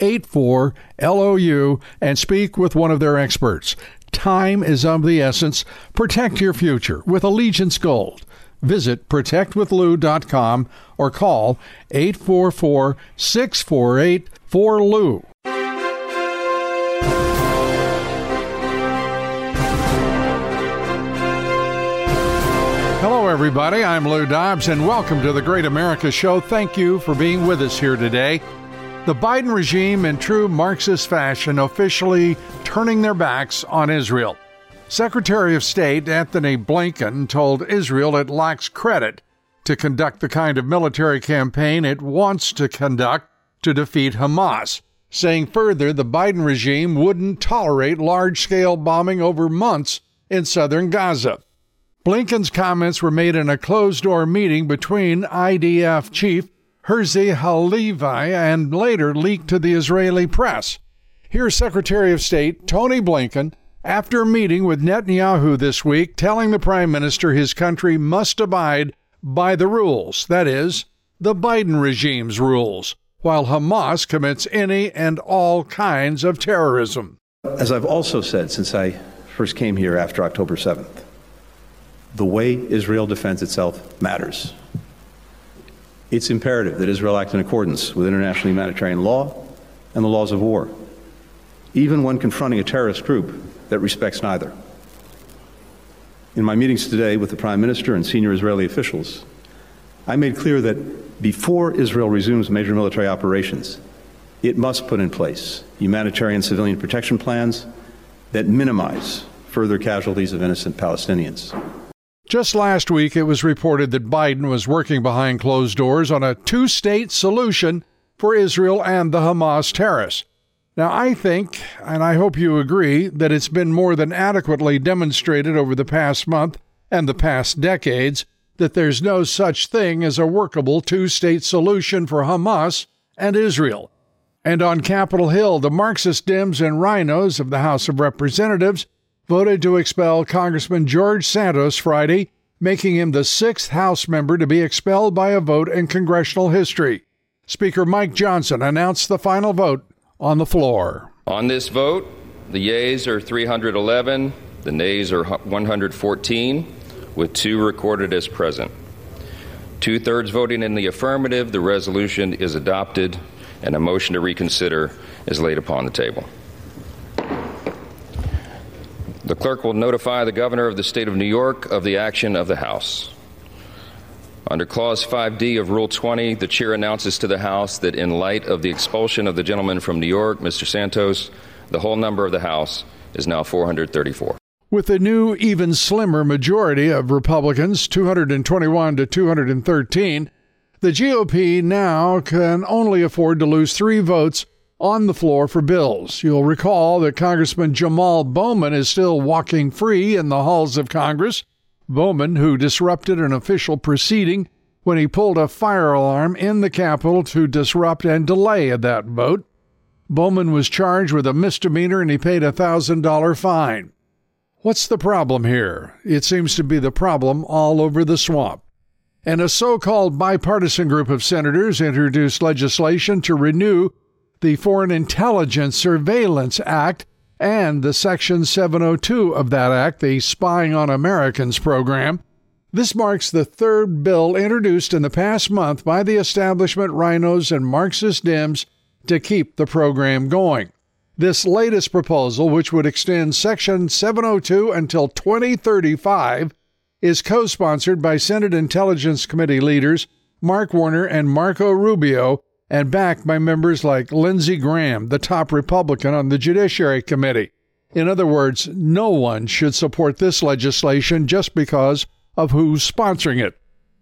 84 LOU and speak with one of their experts. Time is of the essence. Protect your future with Allegiance Gold. Visit protectwithlou.com or call 844 648 4LOU. Hello, everybody. I'm Lou Dobbs, and welcome to the Great America Show. Thank you for being with us here today. The Biden regime, in true Marxist fashion, officially turning their backs on Israel. Secretary of State Antony Blinken told Israel it lacks credit to conduct the kind of military campaign it wants to conduct to defeat Hamas, saying further the Biden regime wouldn't tolerate large scale bombing over months in southern Gaza. Blinken's comments were made in a closed door meeting between IDF chief Herzi Halevi and later leaked to the Israeli press. Here's Secretary of State Tony Blinken after meeting with Netanyahu this week, telling the Prime Minister his country must abide by the rules, that is, the Biden regime's rules, while Hamas commits any and all kinds of terrorism. As I've also said since I first came here after October 7th, the way Israel defends itself matters. It's imperative that Israel act in accordance with international humanitarian law and the laws of war, even when confronting a terrorist group that respects neither. In my meetings today with the Prime Minister and senior Israeli officials, I made clear that before Israel resumes major military operations, it must put in place humanitarian civilian protection plans that minimize further casualties of innocent Palestinians. Just last week, it was reported that Biden was working behind closed doors on a two state solution for Israel and the Hamas terrorists. Now, I think, and I hope you agree, that it's been more than adequately demonstrated over the past month and the past decades that there's no such thing as a workable two state solution for Hamas and Israel. And on Capitol Hill, the Marxist Dems and RINOs of the House of Representatives voted to expel Congressman George Santos Friday, making him the sixth House member to be expelled by a vote in congressional history. Speaker Mike Johnson announced the final vote on the floor. On this vote, the yeas are 311, the nays are 114, with two recorded as present. Two thirds voting in the affirmative, the resolution is adopted, and a motion to reconsider is laid upon the table. The clerk will notify the governor of the state of New York of the action of the House. Under Clause 5D of Rule 20, the chair announces to the House that in light of the expulsion of the gentleman from New York, Mr. Santos, the whole number of the House is now 434. With a new, even slimmer majority of Republicans, 221 to 213, the GOP now can only afford to lose three votes on the floor for bills. You'll recall that Congressman Jamal Bowman is still walking free in the halls of Congress. Bowman, who disrupted an official proceeding when he pulled a fire alarm in the Capitol to disrupt and delay that vote. Bowman was charged with a misdemeanor and he paid a $1,000 fine. What's the problem here? It seems to be the problem all over the swamp. And a so called bipartisan group of senators introduced legislation to renew the Foreign Intelligence Surveillance Act and the Section 702 of that act, the Spying on Americans program. This marks the third bill introduced in the past month by the establishment RINOs and Marxist Dems to keep the program going. This latest proposal, which would extend Section 702 until 2035, is co sponsored by Senate Intelligence Committee leaders Mark Warner and Marco Rubio and backed by members like Lindsey Graham, the top Republican on the Judiciary Committee. In other words, no one should support this legislation just because of who's sponsoring it.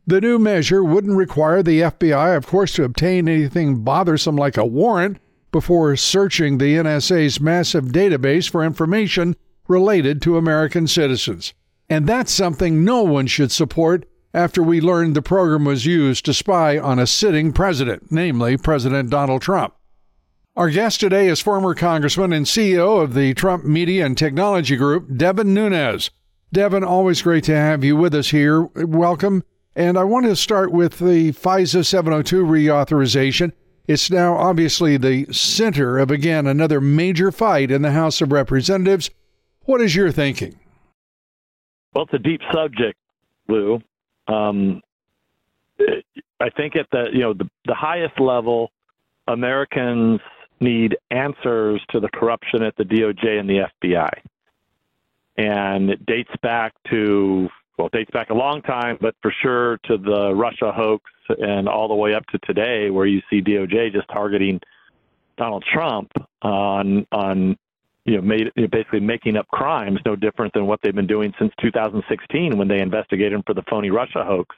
The new measure wouldn't require the FBI, of course, to obtain anything bothersome like a warrant before searching the NSA's massive database for information related to American citizens. And that's something no one should support after we learned the program was used to spy on a sitting president, namely President Donald Trump. Our guest today is former Congressman and CEO of the Trump Media and Technology Group, Devin Nunes. Devin, always great to have you with us here. Welcome. And I want to start with the FISA 702 reauthorization. It's now obviously the center of, again, another major fight in the House of Representatives. What is your thinking? Well, it's a deep subject, Lou. Um, I think at the you know the, the highest level, Americans need answers to the corruption at the DOJ and the FBI, and it dates back to well, it dates back a long time, but for sure to the Russia hoax and all the way up to today, where you see DOJ just targeting Donald Trump on on you know, made you know, basically making up crimes, no different than what they've been doing since 2016 when they investigated him for the phony Russia hoax.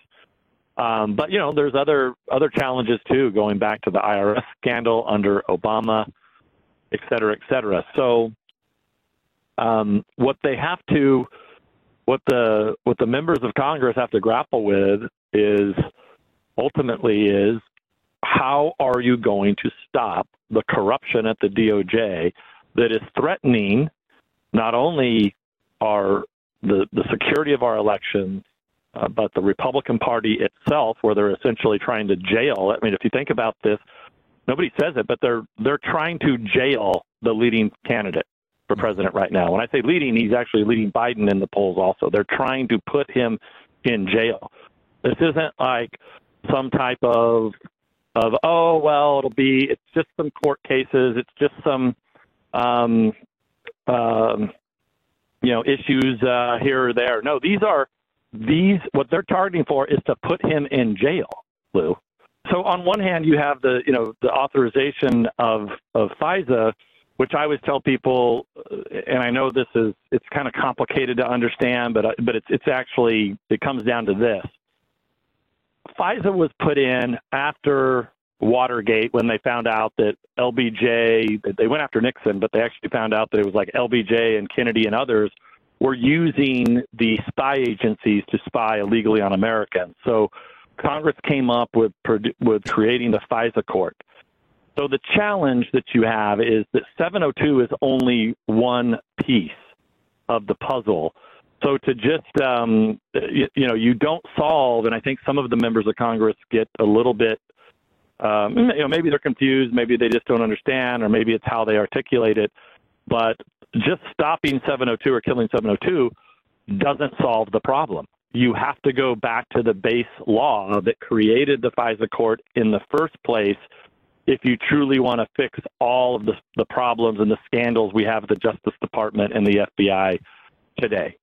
Um, but you know, there's other other challenges too, going back to the IRS scandal under Obama, et cetera, et cetera. So, um, what they have to, what the what the members of Congress have to grapple with is ultimately is how are you going to stop the corruption at the DOJ that is threatening not only our the, the security of our elections, uh, but the Republican Party itself, where they're essentially trying to jail. I mean, if you think about this, nobody says it, but they're they're trying to jail the leading candidate for president right now. When I say leading, he's actually leading Biden in the polls. Also, they're trying to put him in jail. This isn't like some type of of oh well, it'll be it's just some court cases, it's just some um, um, you know, issues uh, here or there. No, these are these. What they're targeting for is to put him in jail, Lou. So on one hand, you have the you know the authorization of of FISA, which I always tell people, uh, and I know this is it's kind of complicated to understand, but uh, but it's it's actually it comes down to this. FISA was put in after Watergate when they found out that LBJ, they went after Nixon, but they actually found out that it was like LBJ and Kennedy and others were using the spy agencies to spy illegally on Americans. So Congress came up with with creating the FISA court. So the challenge that you have is that 702 is only one piece of the puzzle. So to just um, you, you know you don't solve, and I think some of the members of Congress get a little bit um, you know, maybe they're confused, maybe they just don't understand, or maybe it's how they articulate it. But just stopping 702 or killing 702 doesn't solve the problem. You have to go back to the base law that created the FISA court in the first place if you truly want to fix all of the, the problems and the scandals we have at the Justice Department and the FBI today.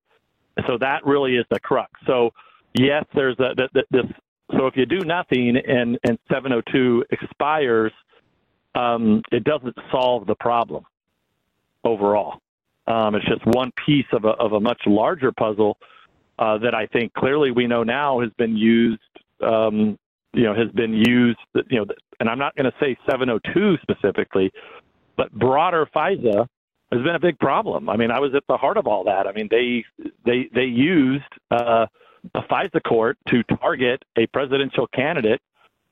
So that really is the crux. So yes, there's a, this so if you do nothing and, and 702 expires, um, it doesn't solve the problem overall. Um, it's just one piece of a, of a much larger puzzle uh, that I think clearly we know now has been used. Um, you know, has been used. You know, and I'm not going to say 702 specifically, but broader FISA has been a big problem. I mean, I was at the heart of all that. I mean, they they they used. Uh, FISA court to target a presidential candidate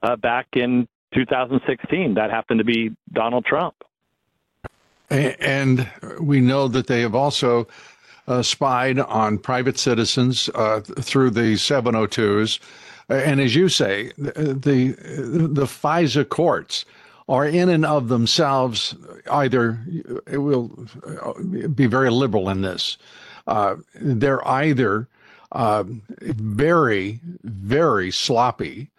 uh, back in 2016. That happened to be Donald Trump. And we know that they have also uh, spied on private citizens uh, through the 702s. And as you say, the, the, the FISA courts are in and of themselves either, it will be very liberal in this. Uh, they're either uh, very, very sloppy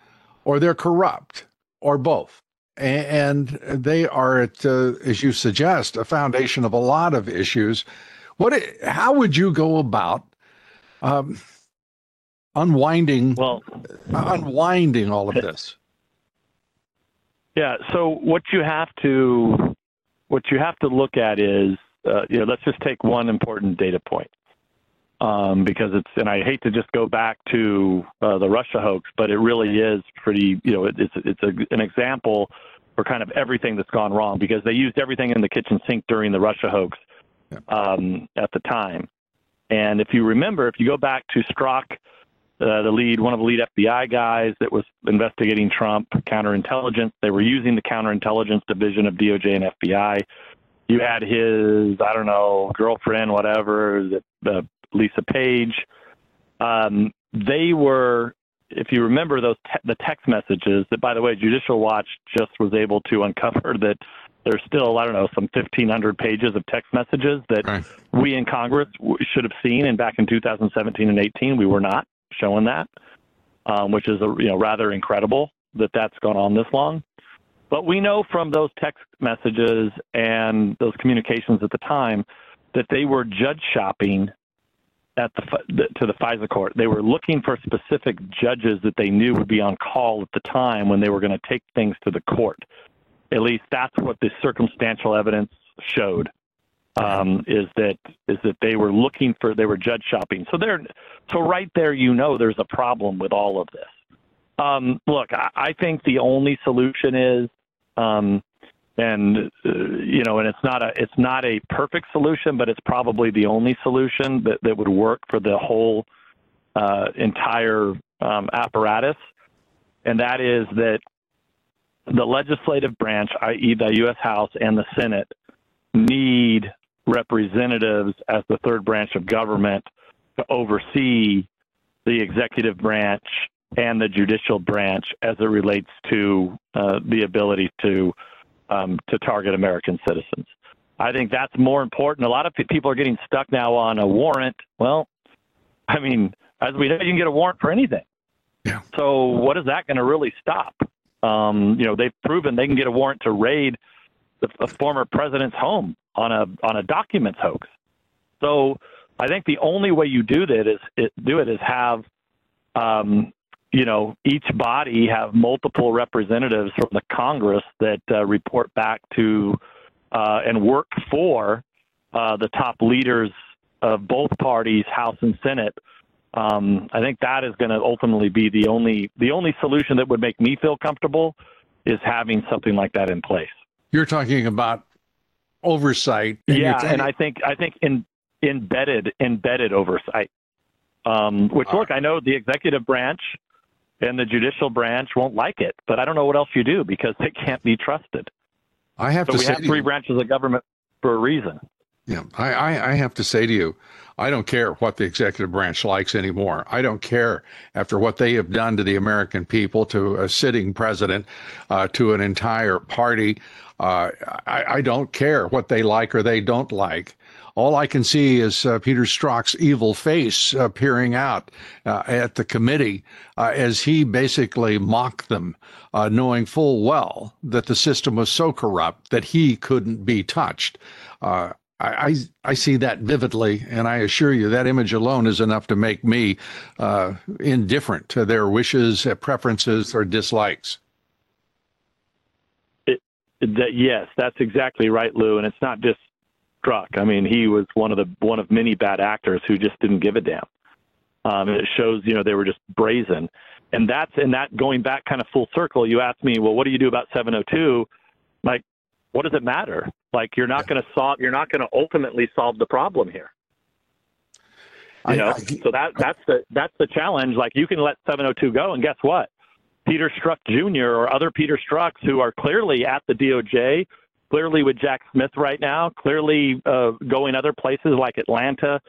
or they're corrupt or both and they are at, uh, as you suggest, a foundation of a lot of issues. What? How would you go about um, unwinding? Well, unwinding all of this. Yeah. So what you have to what you have to look at is, uh, you know, let's just take one important data point. Um, because it's, and I hate to just go back to uh, the Russia hoax, but it really is pretty, you know, it, it's it's a, an example for kind of everything that's gone wrong because they used everything in the kitchen sink during the Russia hoax um, at the time. And if you remember, if you go back to Strzok, uh, the lead, one of the lead FBI guys that was investigating Trump counterintelligence, they were using the counterintelligence division of DOJ and FBI. You had his, I don't know, girlfriend, whatever, the, uh, Lisa Page. Um, they were if you remember those te- the text messages that, by the way, Judicial Watch just was able to uncover that there's still I don't know some 1,500 pages of text messages that right. we in Congress w- should have seen, and back in 2017 and 18 we were not showing that, um, which is a, you know rather incredible that that's gone on this long. But we know from those text messages and those communications at the time that they were judge shopping at the to the FISA court. They were looking for specific judges that they knew would be on call at the time when they were going to take things to the court. At least that's what the circumstantial evidence showed. Um, is that is that they were looking for they were judge shopping. So there, so right there, you know, there's a problem with all of this. Um, look, I, I think the only solution is um, and uh, you know, and it's not a it's not a perfect solution, but it's probably the only solution that that would work for the whole uh, entire um, apparatus, and that is that the legislative branch, i.e., the U.S. House and the Senate, need representatives as the third branch of government to oversee the executive branch and the judicial branch as it relates to uh, the ability to um, to target American citizens. I think that's more important. A lot of people are getting stuck now on a warrant. Well, I mean, as we know, you can get a warrant for anything. Yeah. So what is that going to really stop? Um, you know, they've proven they can get a warrant to raid the, the former president's home on a on a documents hoax. So I think the only way you do that is it, do it is have um, you know, each body have multiple representatives from the Congress that uh, report back to uh, and work for uh, the top leaders of both parties, House and Senate. Um, I think that is going to ultimately be the only the only solution that would make me feel comfortable is having something like that in place. You're talking about oversight. And yeah, and I think I think in, embedded embedded oversight. Um, which look, I know the executive branch and the judicial branch won't like it. But I don't know what else you do because they can't be trusted. I have so to we say have three you, branches of government for a reason. Yeah, I, I, I have to say to you, I don't care what the executive branch likes anymore. I don't care after what they have done to the American people, to a sitting president, uh, to an entire party. Uh, I, I, don't care what they like or they don't like all I can see is uh, Peter Strzok's evil face uh, peering out uh, at the committee uh, as he basically mocked them, uh, knowing full well that the system was so corrupt that he couldn't be touched. Uh, I, I, see that vividly, and I assure you that image alone is enough to make me indifferent to their wishes, preferences, or dislikes. It, that, yes, that's exactly right, Lou. And it's not just Strzok. I mean, he was one of the one of many bad actors who just didn't give a damn. Um, and it shows, you know, they were just brazen. And that's and that going back kind of full circle. You asked me, well, what do you do about 702? Like, what does it matter? Like, you're not going to solve. You're not going to ultimately solve the problem here. You know, I, I, so that that's the that's the challenge. Like, you can let 702 go, and guess what? Peter Strzok Jr. or other Peter Strzoks who are clearly at the DOJ clearly with Jack Smith right now, clearly uh, going other places like Atlanta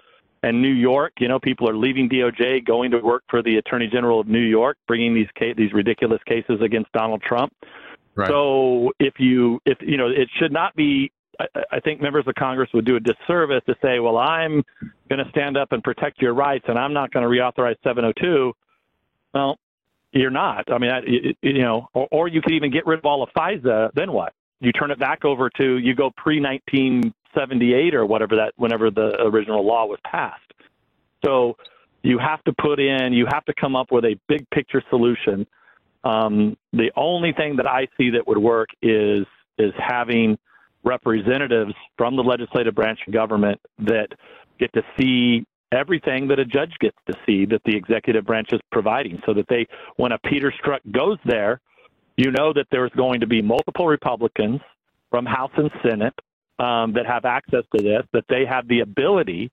and New York. You know, people are leaving DOJ, going to work for the Attorney General of New York, bringing these case, these ridiculous cases against Donald Trump. Right. So if you if you know, it should not be. I, I think members of Congress would do a disservice to say, well, I'm going to stand up and protect your rights, and I'm not going to reauthorize 702. Well, you're not. I mean, you, you know, or, or you could even get rid of all of FISA. Then what? You turn it back over to you go pre 1978 or whatever that whenever the original law was passed. So you have to put in, you have to come up with a big picture solution. Um, the only thing that I see that would work is is having representatives from the legislative branch of government that get to see everything that a judge gets to see that the executive branch is providing so that they when a peter strzok goes there you know that there's going to be multiple republicans from house and senate um, that have access to this that they have the ability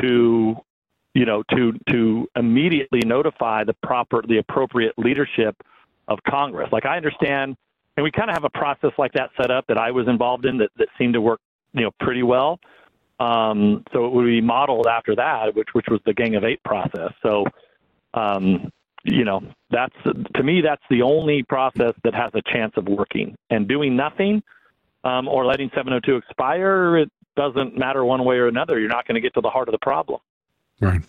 to you know to to immediately notify the proper the appropriate leadership of congress like i understand and we kind of have a process like that set up that i was involved in that, that seemed to work you know pretty well um, so it would be modeled after that, which which was the Gang of Eight process. So, um, you know, that's to me that's the only process that has a chance of working. And doing nothing um, or letting 702 expire, it doesn't matter one way or another. You're not going to get to the heart of the problem. Right.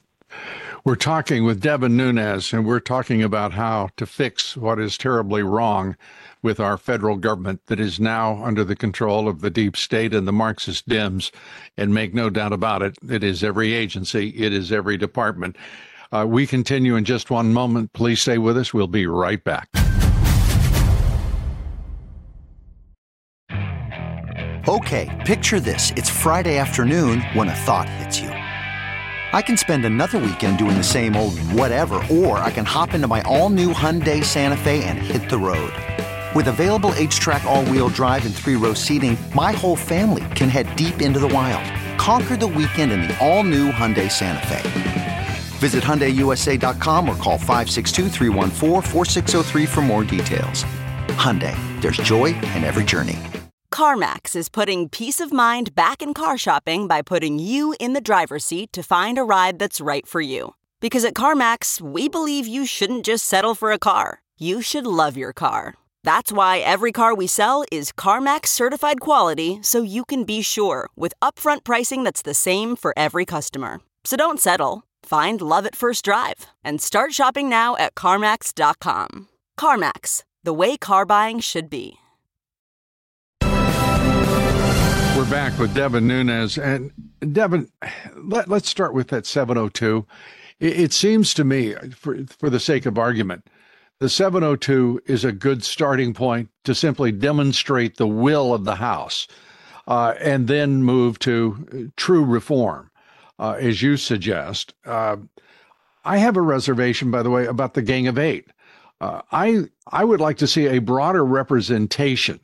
We're talking with Devin Nunes, and we're talking about how to fix what is terribly wrong with our federal government that is now under the control of the deep state and the Marxist Dems. And make no doubt about it, it is every agency, it is every department. Uh, we continue in just one moment. Please stay with us. We'll be right back. Okay, picture this. It's Friday afternoon when a thought hits you. I can spend another weekend doing the same old whatever, or I can hop into my all new Hyundai Santa Fe and hit the road. With available HTRAC, all-wheel drive, and three-row seating, my whole family can head deep into the wild. Conquer the weekend in the all-new Hyundai Santa Fe. Visit HyundaiUSA.com or call 562 for more details. Hyundai, there's joy in every journey. CarMax is putting peace of mind back in car shopping by putting you in the driver's seat to find a ride that's right for you. Because at CarMax, we believe you shouldn't just settle for a car. You should love your car. That's why every car we sell is CarMax certified quality so you can be sure with upfront pricing that's the same for every customer. So don't settle. Find love at first drive and start shopping now at CarMax.com. CarMax, the way car buying should be. We're back with Devin Nunes. And Devin, let, us start with that 702. It, it seems to me, for, for the sake of argument, the 702 is a good starting point to simply demonstrate the will of the House uh, and then move to true reform, uh, as you suggest. Uh, I have a reservation, by the way, about the Gang of Eight. Uh, I I would like to see a broader representation,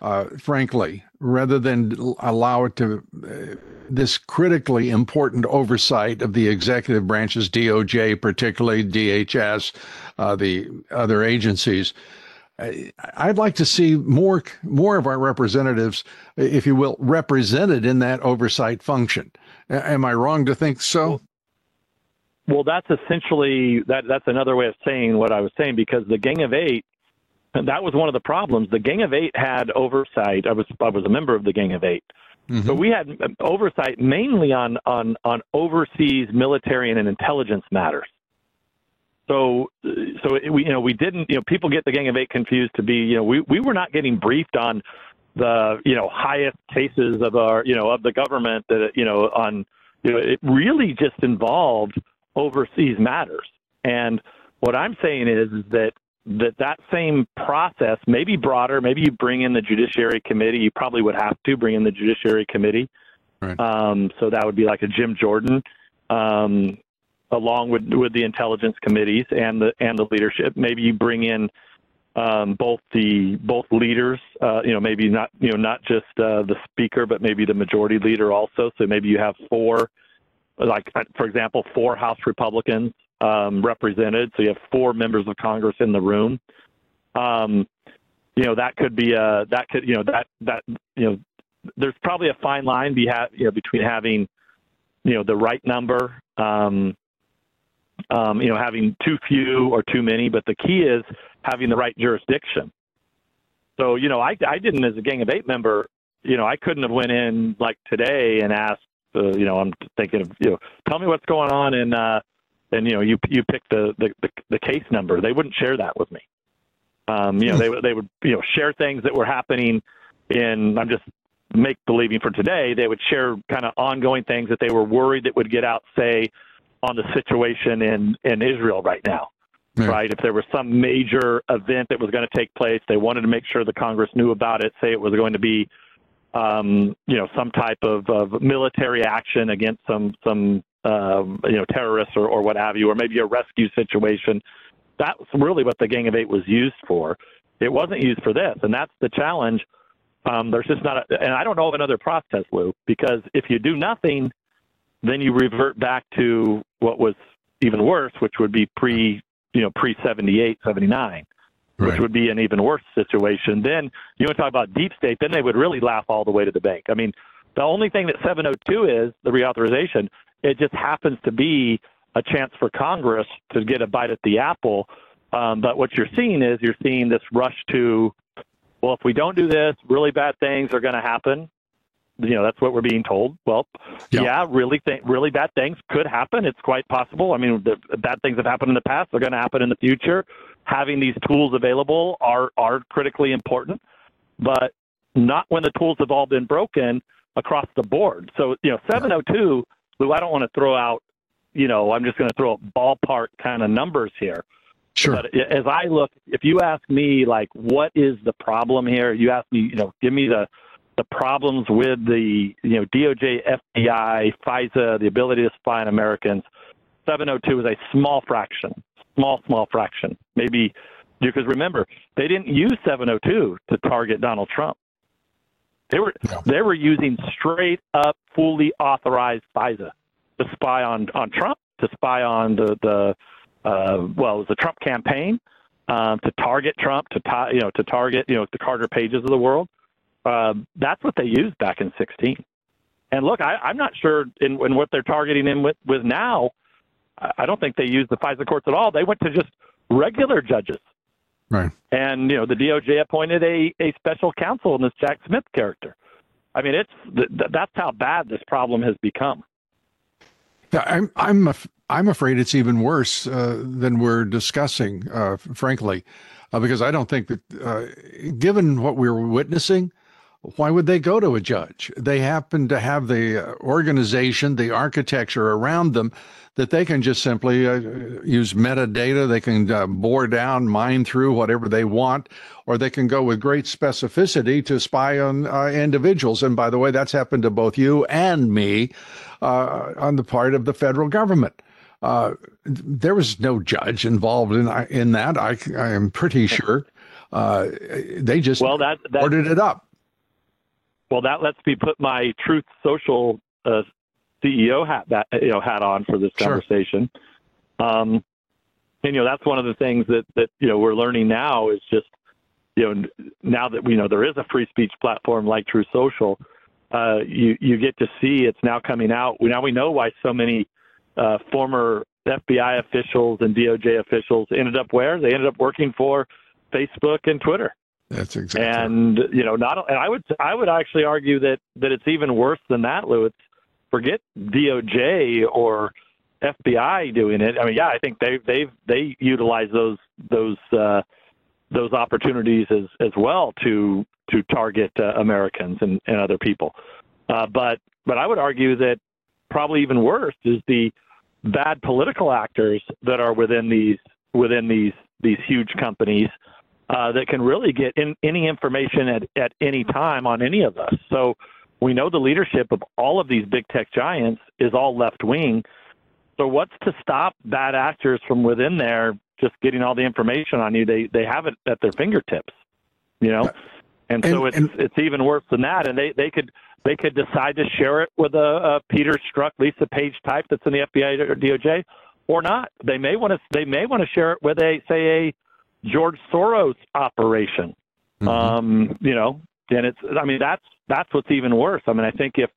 uh, frankly, rather than allow it to uh, this critically important oversight of the executive branches, DOJ, particularly DHS, uh, the other agencies. I'd like to see more more of our representatives, if you will, represented in that oversight function. Am I wrong to think so? Well, that's essentially that. That's another way of saying what I was saying because the Gang of Eight, that was one of the problems. The Gang of Eight had oversight. I was I was a member of the Gang of 8 mm-hmm. So we had oversight mainly on on on overseas military and intelligence matters. So, so we, you know, we didn't, you know, people get the Gang of Eight confused to be, you know, we, we were not getting briefed on the, you know, highest cases of our, you know, of the government that, you know, on, you know, it really just involved overseas matters. And what I'm saying is, is that that that same process, maybe broader, maybe you bring in the Judiciary Committee. You probably would have to bring in the Judiciary Committee. Right. Um, so that would be like a Jim Jordan. Um, along with with the intelligence committees and the and the leadership. Maybe you bring in um, both the both leaders. Uh, you know, maybe not you know not just uh, the speaker, but maybe the majority leader also. So maybe you have four, like uh, for example, four House Republicans um, represented. So you have four members of Congress in the room. Um, you know that could be a that could you know that that you know there's probably a fine line be ha- you know between having you know the right number um, um, you know having too few or too many but the key is having the right jurisdiction so you know I I didn't as a gang of eight member you know I couldn't have went in like today and asked uh, you know I'm thinking of you know tell me what's going on and uh and you know you you pick the the the, the case number they wouldn't share that with me um, you know, they they would you know share things that were happening in. I'm just make believing for today. They would share kind of ongoing things that they were worried that would get out, say, on the situation in in Israel right now. Right. If there was some major event that was going to take place, they wanted to make sure the Congress knew about it. Say it was going to be, um, you know, some type of, of military action against some some um, you know terrorists or, or what have you, or maybe a rescue situation that's really what the Gang of Eight was used for. It wasn't used for this, and that's the challenge. Um, there's just not, a, and I don't know of another process, Lou, because if you do nothing, then you revert back to what was even worse, which would be pre, you know, pre 78, 79, right. which would be an even worse situation. Then you want to talk about deep state, then they would really laugh all the way to the bank. I mean, the only thing that 702 is, the reauthorization, it just happens to be a chance for Congress to get a bite at the apple. Um, but what you're seeing is you're seeing this rush to, well, if we don't do this, really bad things are going to happen. You know, that's what we're being told. Well, yeah, yeah really, th- really bad things could happen. It's quite possible. I mean, the bad things have happened in the past. They're going to happen in the future. Having these tools available are are critically important, but not when the tools have all been broken across the board. So, you know, 702, Lou, I don't want to throw out you know, I'm just going to throw ballpark kind of numbers here. Sure. But as I look, if you ask me, like, what is the problem here? You ask me, you know, give me the the problems with the you know DOJ, FBI, FISA, the ability to spy on Americans. 702 is a small fraction, small small fraction. Maybe because remember they didn't use 702 to target Donald Trump. They were no. they were using straight up, fully authorized FISA to spy on on Trump, to spy on the the uh, well, it was the Trump campaign, um, to target Trump, to ta- you know to target you know the Carter Pages of the world. Uh, that's what they used back in 16. And look, I, I'm not sure in, in what they're targeting him with with now. I don't think they used the FISA courts at all. They went to just regular judges. Right. And you know the DOJ appointed a a special counsel in this Jack Smith character. I mean, it's th- that's how bad this problem has become. Yeah, I'm I'm I'm afraid it's even worse uh, than we're discussing, uh, frankly, uh, because I don't think that, uh, given what we're witnessing, why would they go to a judge? They happen to have the uh, organization, the architecture around them that they can just simply uh, use metadata. They can uh, bore down, mine through whatever they want, or they can go with great specificity to spy on uh, individuals. And by the way, that's happened to both you and me uh, on the part of the federal government. Uh, there was no judge involved in in that. I, I am pretty sure uh, they just well that, that ordered it up. Well, that lets me put my Truth Social uh, CEO hat that you know hat on for this conversation. Sure. Um, and you know that's one of the things that that you know we're learning now is just you know now that we know there is a free speech platform like Truth Social, uh, you you get to see it's now coming out. Now we know why so many uh, former FBI officials and DOJ officials ended up where they ended up working for Facebook and Twitter. That's exactly. And you know, not and I would I would actually argue that that it's even worse than that, Lou. It's forget DOJ or FBI doing it. I mean, yeah, I think they they they utilize those those uh, those opportunities as as well to to target uh, Americans and, and other people. Uh, but but I would argue that probably even worse is the bad political actors that are within these within these these huge companies uh, that can really get in, any information at, at any time on any of us. So we know the leadership of all of these big tech giants is all left wing. So what's to stop bad actors from within there just getting all the information on you? They they have it at their fingertips, you know. And, and so it's and, it's even worse than that. And they, they could they could decide to share it with a, a Peter Strzok, Lisa Page type that's in the FBI or DOJ, or not. They may want to they may want to share it with a say a George Soros operation. Mm-hmm. Um, you know, and it's I mean that's that's what's even worse. I mean I think if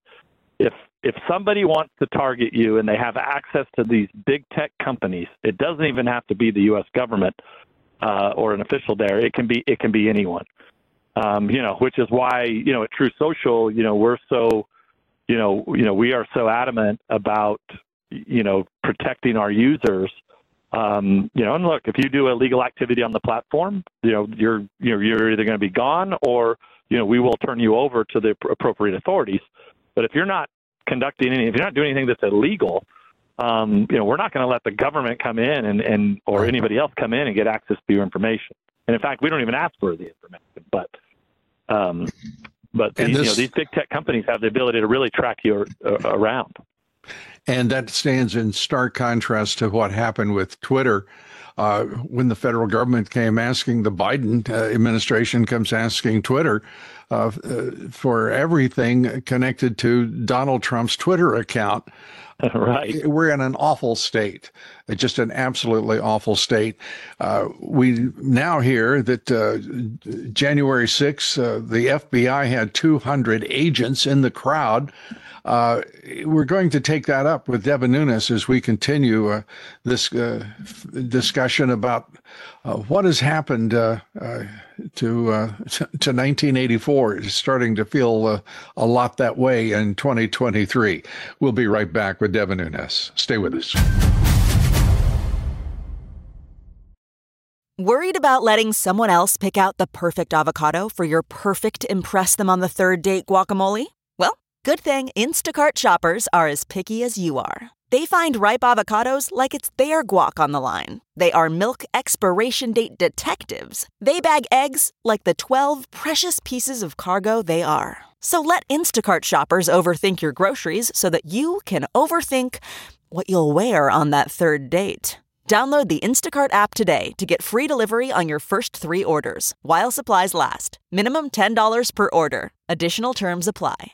if if somebody wants to target you and they have access to these big tech companies, it doesn't even have to be the U.S. government uh, or an official there. It can be it can be anyone. Um, you know, which is why you know at Truth Social, you know, we're so, you know, you know, we are so adamant about you know protecting our users. Um, you know, and look, if you do illegal activity on the platform, you know, you're you know you're either going to be gone or you know we will turn you over to the appropriate authorities. But if you're not conducting any, if you're not doing anything that's illegal, um, you know, we're not going to let the government come in and, and or anybody else come in and get access to your information. And in fact, we don't even ask for the information. But um, but these, this, you know, these big tech companies have the ability to really track you uh, around. And that stands in stark contrast to what happened with Twitter. Uh, when the federal government came asking the Biden uh, administration comes asking Twitter uh, for everything connected to Donald Trump's Twitter account. right. We're in an awful state, just an absolutely awful state. Uh, we now hear that uh, January 6th, uh, the FBI had 200 agents in the crowd. Uh, we're going to take that up with Devin Nunes as we continue uh, this uh, discussion about what has happened to uh, to 1984. It's starting to feel a lot that way in 2023. We'll be right back with Devin Nunes. Stay with us. Worried about letting someone else pick out the perfect avocado for your perfect Impress Them on the Third Date guacamole? Well, good thing Instacart shoppers are as picky as you are. They find ripe avocados like it's their guac on the line. They are milk expiration date detectives. They bag eggs like the 12 precious pieces of cargo they are. So let Instacart shoppers overthink your groceries so that you can overthink what you'll wear on that third date. Download the Instacart app today to get free delivery on your first three orders while supplies last. Minimum $10 per order. Additional terms apply.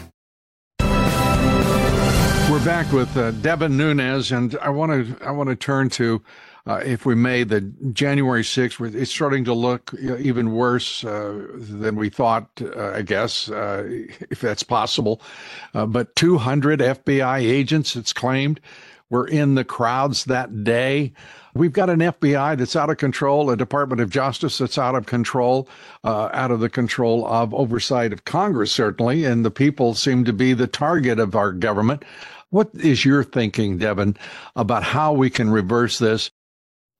We're back with uh, Devin Nunes, and I want to I want to turn to uh, if we may, the January 6th, it's starting to look even worse uh, than we thought, uh, I guess, uh, if that's possible. Uh, but 200 FBI agents, it's claimed, were in the crowds that day. We've got an FBI that's out of control, a Department of Justice that's out of control, uh, out of the control of oversight of Congress, certainly, and the people seem to be the target of our government. What is your thinking, Devin, about how we can reverse this?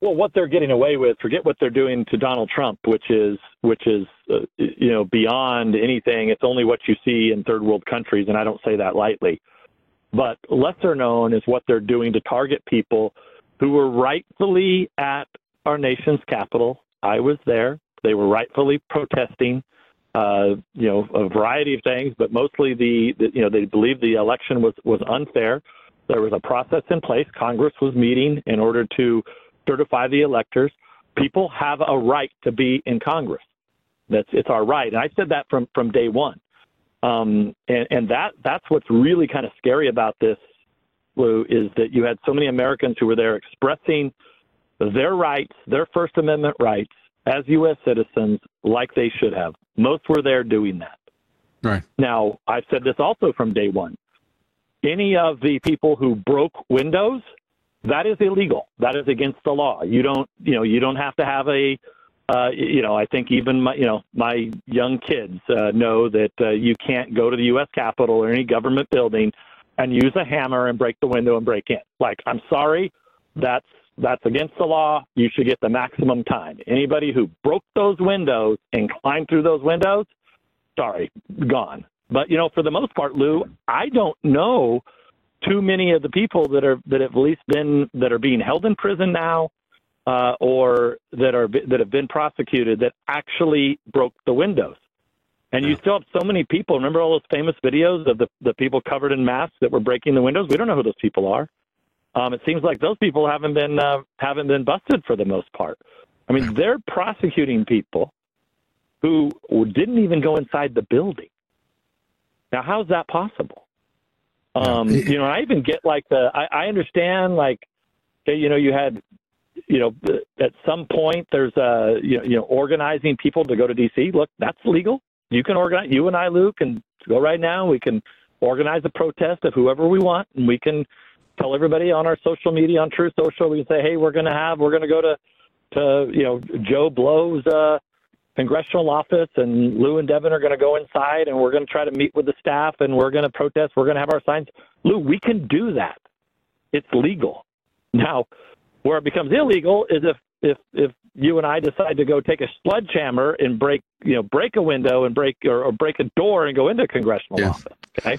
well, what they're getting away with, forget what they're doing to Donald Trump, which is which is uh, you know beyond anything. It's only what you see in third world countries, and I don't say that lightly. But lesser known is what they're doing to target people who were rightfully at our nation's capital. I was there. They were rightfully protesting, uh, you know, a variety of things, but mostly the, the you know they believed the election was was unfair. There was a process in place. Congress was meeting in order to certify the electors. People have a right to be in Congress. That's it's our right, and I said that from from day one. Um, and, and that that's what's really kind of scary about this, Lou, is that you had so many Americans who were there expressing their rights, their First Amendment rights, as U.S. citizens, like they should have. Most were there doing that. Right. Now, I've said this also from day one. Any of the people who broke windows that is illegal. That is against the law. You don't, you know, you don't have to have a, uh, you know, I think even my, you know, my young kids uh, know that uh, you can't go to the U.S. Capitol or any government building and use a hammer and break the window and break in. Like, I'm sorry, that's that's against the law. You should get the maximum time. Anybody who broke those windows and climbed through those windows, sorry, gone. But you know, for the most part, Lou, I don't know too many of the people that are that have at least been that are being held in prison now. Uh, or that are that have been prosecuted that actually broke the windows. And you still have so many people. Remember all those famous videos of the, the people covered in masks that were breaking the windows? We don't know who those people are. Um, it seems like those people haven't been uh, haven't been busted for the most part. I mean, they're prosecuting people who didn't even go inside the building. Now, how's that possible? Um, you know, I even get like the I, I understand like you know you had you know at some point there's a you know, you know organizing people to go to DC. Look, that's legal. You can organize. You and I, Luke, can go right now. We can organize a protest of whoever we want, and we can tell everybody on our social media, on Truth Social, we can say, hey, we're going to have, we're going to go to, to you know, Joe Blow's uh, congressional office, and Lou and Devin are going to go inside, and we're going to try to meet with the staff, and we're going to protest. We're going to have our signs. Lou, we can do that. It's legal. Now, where it becomes illegal is if if if you and I decide to go take a sledgehammer and break you know break a window and break or, or break a door and go into a congressional yes. office. Okay,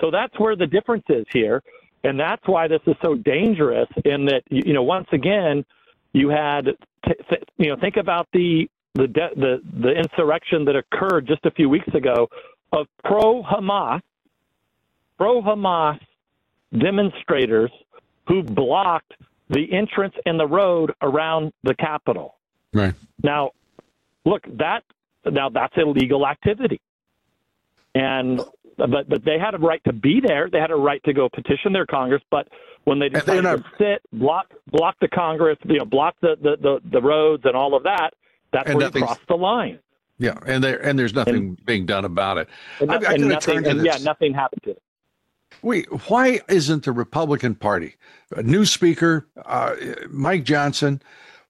so that's where the difference is here, and that's why this is so dangerous. In that you know once again you had t- th- you know think about the the de- the the insurrection that occurred just a few weeks ago of pro Hamas pro Hamas demonstrators who blocked the entrance and the road around the Capitol. Right. Now, look, that now that's illegal activity. And but but they had a right to be there. They had a right to go petition their Congress. But when they decided not, to sit, block block the Congress, you know, block the, the, the, the roads and all of that, that's where you crossed the line. Yeah, and there and there's nothing and, being done about it. And, I, I and nothing, and yeah, nothing happened to it. Wait, why isn't the Republican Party, a new speaker, uh, Mike Johnson,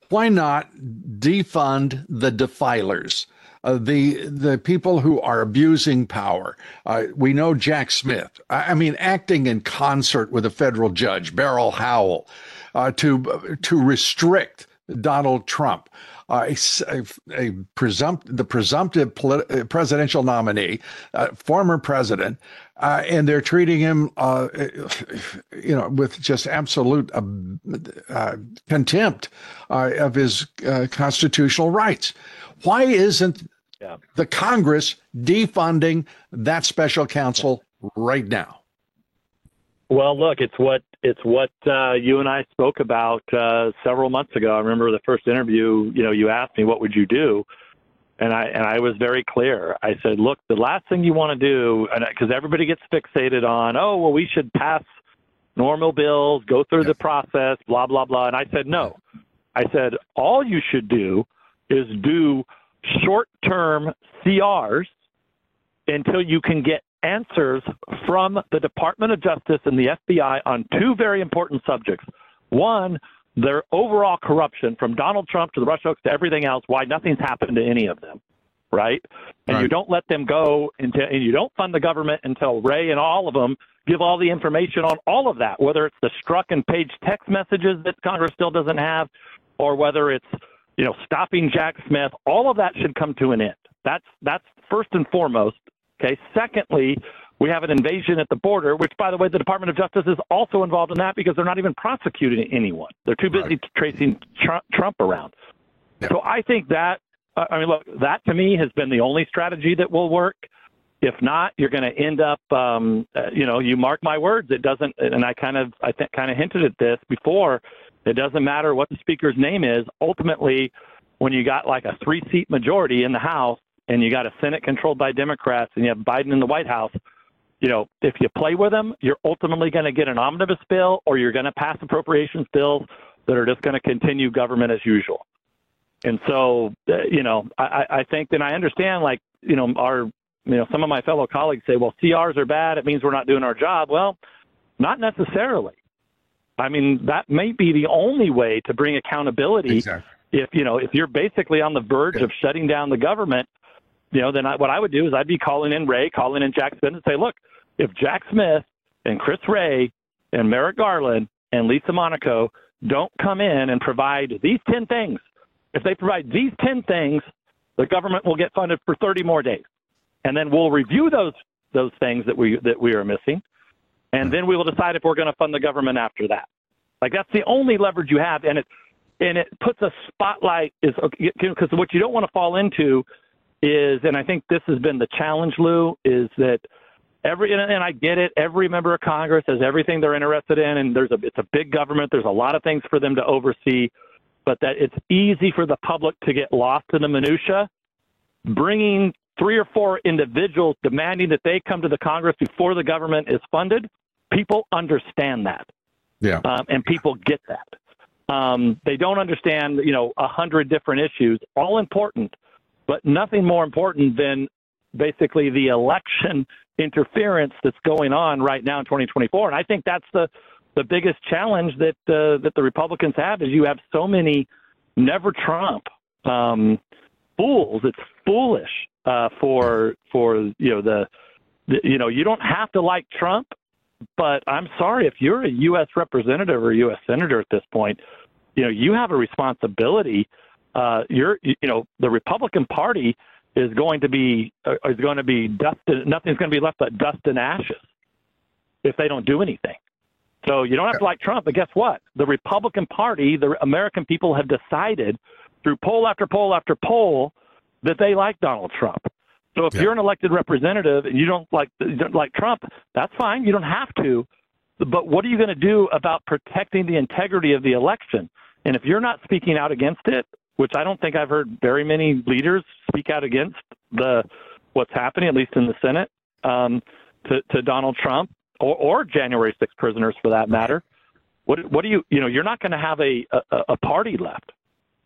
why not defund the defilers? Uh, the the people who are abusing power. Uh, we know Jack Smith. I, I, mean, acting in concert with a federal judge, Beryl Howell, uh, to to restrict Donald Trump uh, a, a presumpt, the presumptive polit- uh, presidential nominee, uh, former president, and they're treating him, you know, with just absolute contempt of his constitutional rights. Why isn't yeah. the Congress defunding that special counsel right now? Well, look, it's what it's what uh, you and I spoke about uh, several months ago. I remember the first interview. You know, you asked me what would you do, and I and I was very clear. I said, look, the last thing you want to do, because everybody gets fixated on, oh, well, we should pass normal bills, go through the process, blah blah blah. And I said, no. I said, all you should do is do short-term CRs until you can get answers from the Department of Justice and the FBI on two very important subjects. One, their overall corruption from Donald Trump to the Rush Russia to everything else, why nothing's happened to any of them, right? And right. you don't let them go until, and you don't fund the government until Wray and all of them give all the information on all of that, whether it's the Strzok and Page text messages that Congress still doesn't have, or whether it's, you know, stopping Jack Smith. All of that should come to an end. That's that's first and foremost. Okay. Secondly, we have an invasion at the border, which, by the way, the Department of Justice is also involved in that because they're not even prosecuting anyone. They're too busy right. tracing Trump, Trump around. Yeah. So I think that, uh, I mean, look, that to me has been the only strategy that will work. If not, you're going to end up, um, uh, you know, you mark my words. It doesn't, and I kind of, I think, kind of hinted at this before. It doesn't matter what the speaker's name is. Ultimately, when you got like a three-seat majority in the House, and you got a Senate controlled by Democrats and you have Biden in the White House, you know, if you play with them, you're ultimately going to get an omnibus bill or you're going to pass appropriations bills that are just going to continue government as usual. And so, uh, you know, I, I think, and I understand, like, you know, our, you know, some of my fellow colleagues say, well, CRs are bad. It means we're not doing our job. Well, not necessarily. I mean, that may be the only way to bring accountability. Exactly. If you know, if you're basically on the verge yeah. of shutting down the government, you know, then I, what I would do is I'd be calling in Wray, calling in Jack Smith, and say, look, if Jack Smith and Chris Wray and Merrick Garland and Lisa Monaco don't come in and provide these 10 things, if they provide these 10 things, the government will get funded for 30 more days. And then we'll review those those things that we that we are missing. And then we will decide if we're going to fund the government after that. Like that's the only leverage you have and it and it puts a spotlight is because what you don't want to fall into is, and I think this has been the challenge, Lou, is that every and I get it. Every member of Congress has everything they're interested in, and there's a it's a big government. There's a lot of things for them to oversee, but that it's easy for the public to get lost in the minutia. Bringing three or four individuals demanding that they come to the Congress before the government is funded, people understand that. Yeah. Um, and people get that. Um, they don't understand, you know, a hundred different issues, all important, but nothing more important than basically the election interference that's going on right now in 2024. And I think that's the the biggest challenge that uh, that the Republicans have is you have so many never Trump um, fools. It's foolish uh, for for you know the, the you know you don't have to like Trump, but I'm sorry if you're a U.S. representative or U.S. senator at this point, you know you have a responsibility. Uh, you're you know the Republican Party is going to be uh, is going to be dust. Nothing's going to be left but dust and ashes if they don't do anything. So you don't have to like Trump, but guess what? The Republican Party, the American people have decided through poll after poll after poll that they like Donald Trump. So if yeah. you're an elected representative and you don't like you don't like Trump, that's fine. You don't have to. But what are you going to do about protecting the integrity of the election? And if you're not speaking out against it, which I don't think I've heard very many leaders speak out against the what's happening, at least in the Senate, um, to, to Donald Trump or, or January 6 prisoners for that matter. What, what do you, you know, you're not going to have a, a, a party left.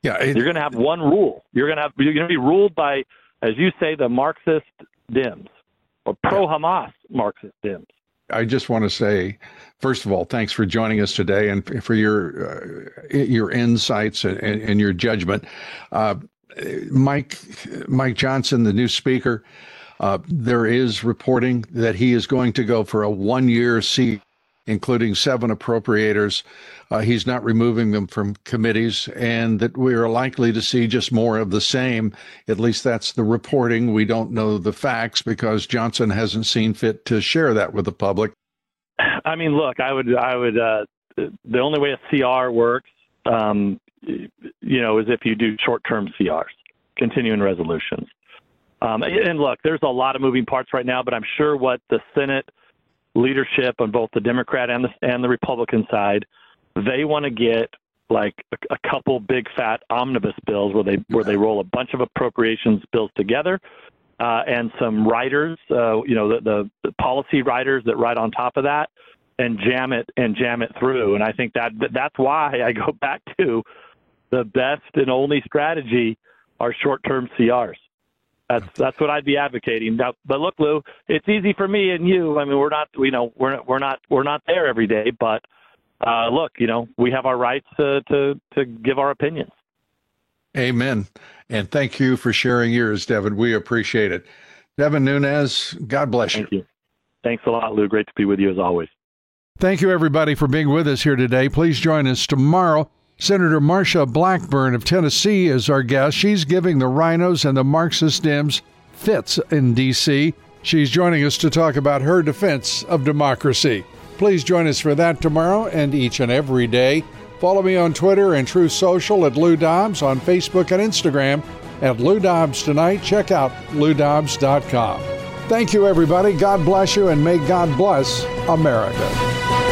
Yeah, it, you're going to have one rule. You're going to have you're going to be ruled by, as you say, the Marxist Dems or pro-Hamas Marxist Dems. I just want to say, first of all, thanks for joining us today and for your uh, your insights and, and, and your judgment. Uh, Mike Mike Johnson, the new speaker, uh, there is reporting that he is going to go for a one year seat including seven appropriators. Uh, he's not removing them from committees, and that we are likely to see just more of the same. At least that's the reporting. We don't know the facts because Johnson hasn't seen fit to share that with the public. I mean, look, I would, I would. Uh, the only way a CR works, um, you know, is if you do short-term CRs, continuing resolutions. Um, and look, there's a lot of moving parts right now, but I'm sure what the Senate leadership on both the Democrat and the and the Republican side, they want to get like a, a couple big fat omnibus bills where they where they roll a bunch of appropriations bills together, uh, and some writers, uh, you know, the, the, the policy writers that write on top of that, and jam it and jam it through. And I think that that's why I go back to the best and only strategy are short-term CRs. That's that's what I'd be advocating. Now, but look, Lou, it's easy for me and you. I mean, we're not, you know, we're we're not we're not there every day. But uh, look, you know, we have our rights to to to give our opinions. Amen. And thank you for sharing yours, Devin. We appreciate it. Devin Nunes, God bless you. Thank you. Thanks a lot, Lou. Great to be with you as always. Thank you, everybody, for being with us here today. Please join us tomorrow Senator Marsha Blackburn of Tennessee is our guest. She's giving the RINOs and the Marxist Dems fits in D.C. She's joining us to talk about her defense of democracy. Please join us for that tomorrow and each and every day. Follow me on Twitter and Truth Social at Lou Dobbs, on Facebook and Instagram at Lou Dobbs Tonight. Check out loudobbs.com. Thank you, everybody. God bless you, and may God bless America.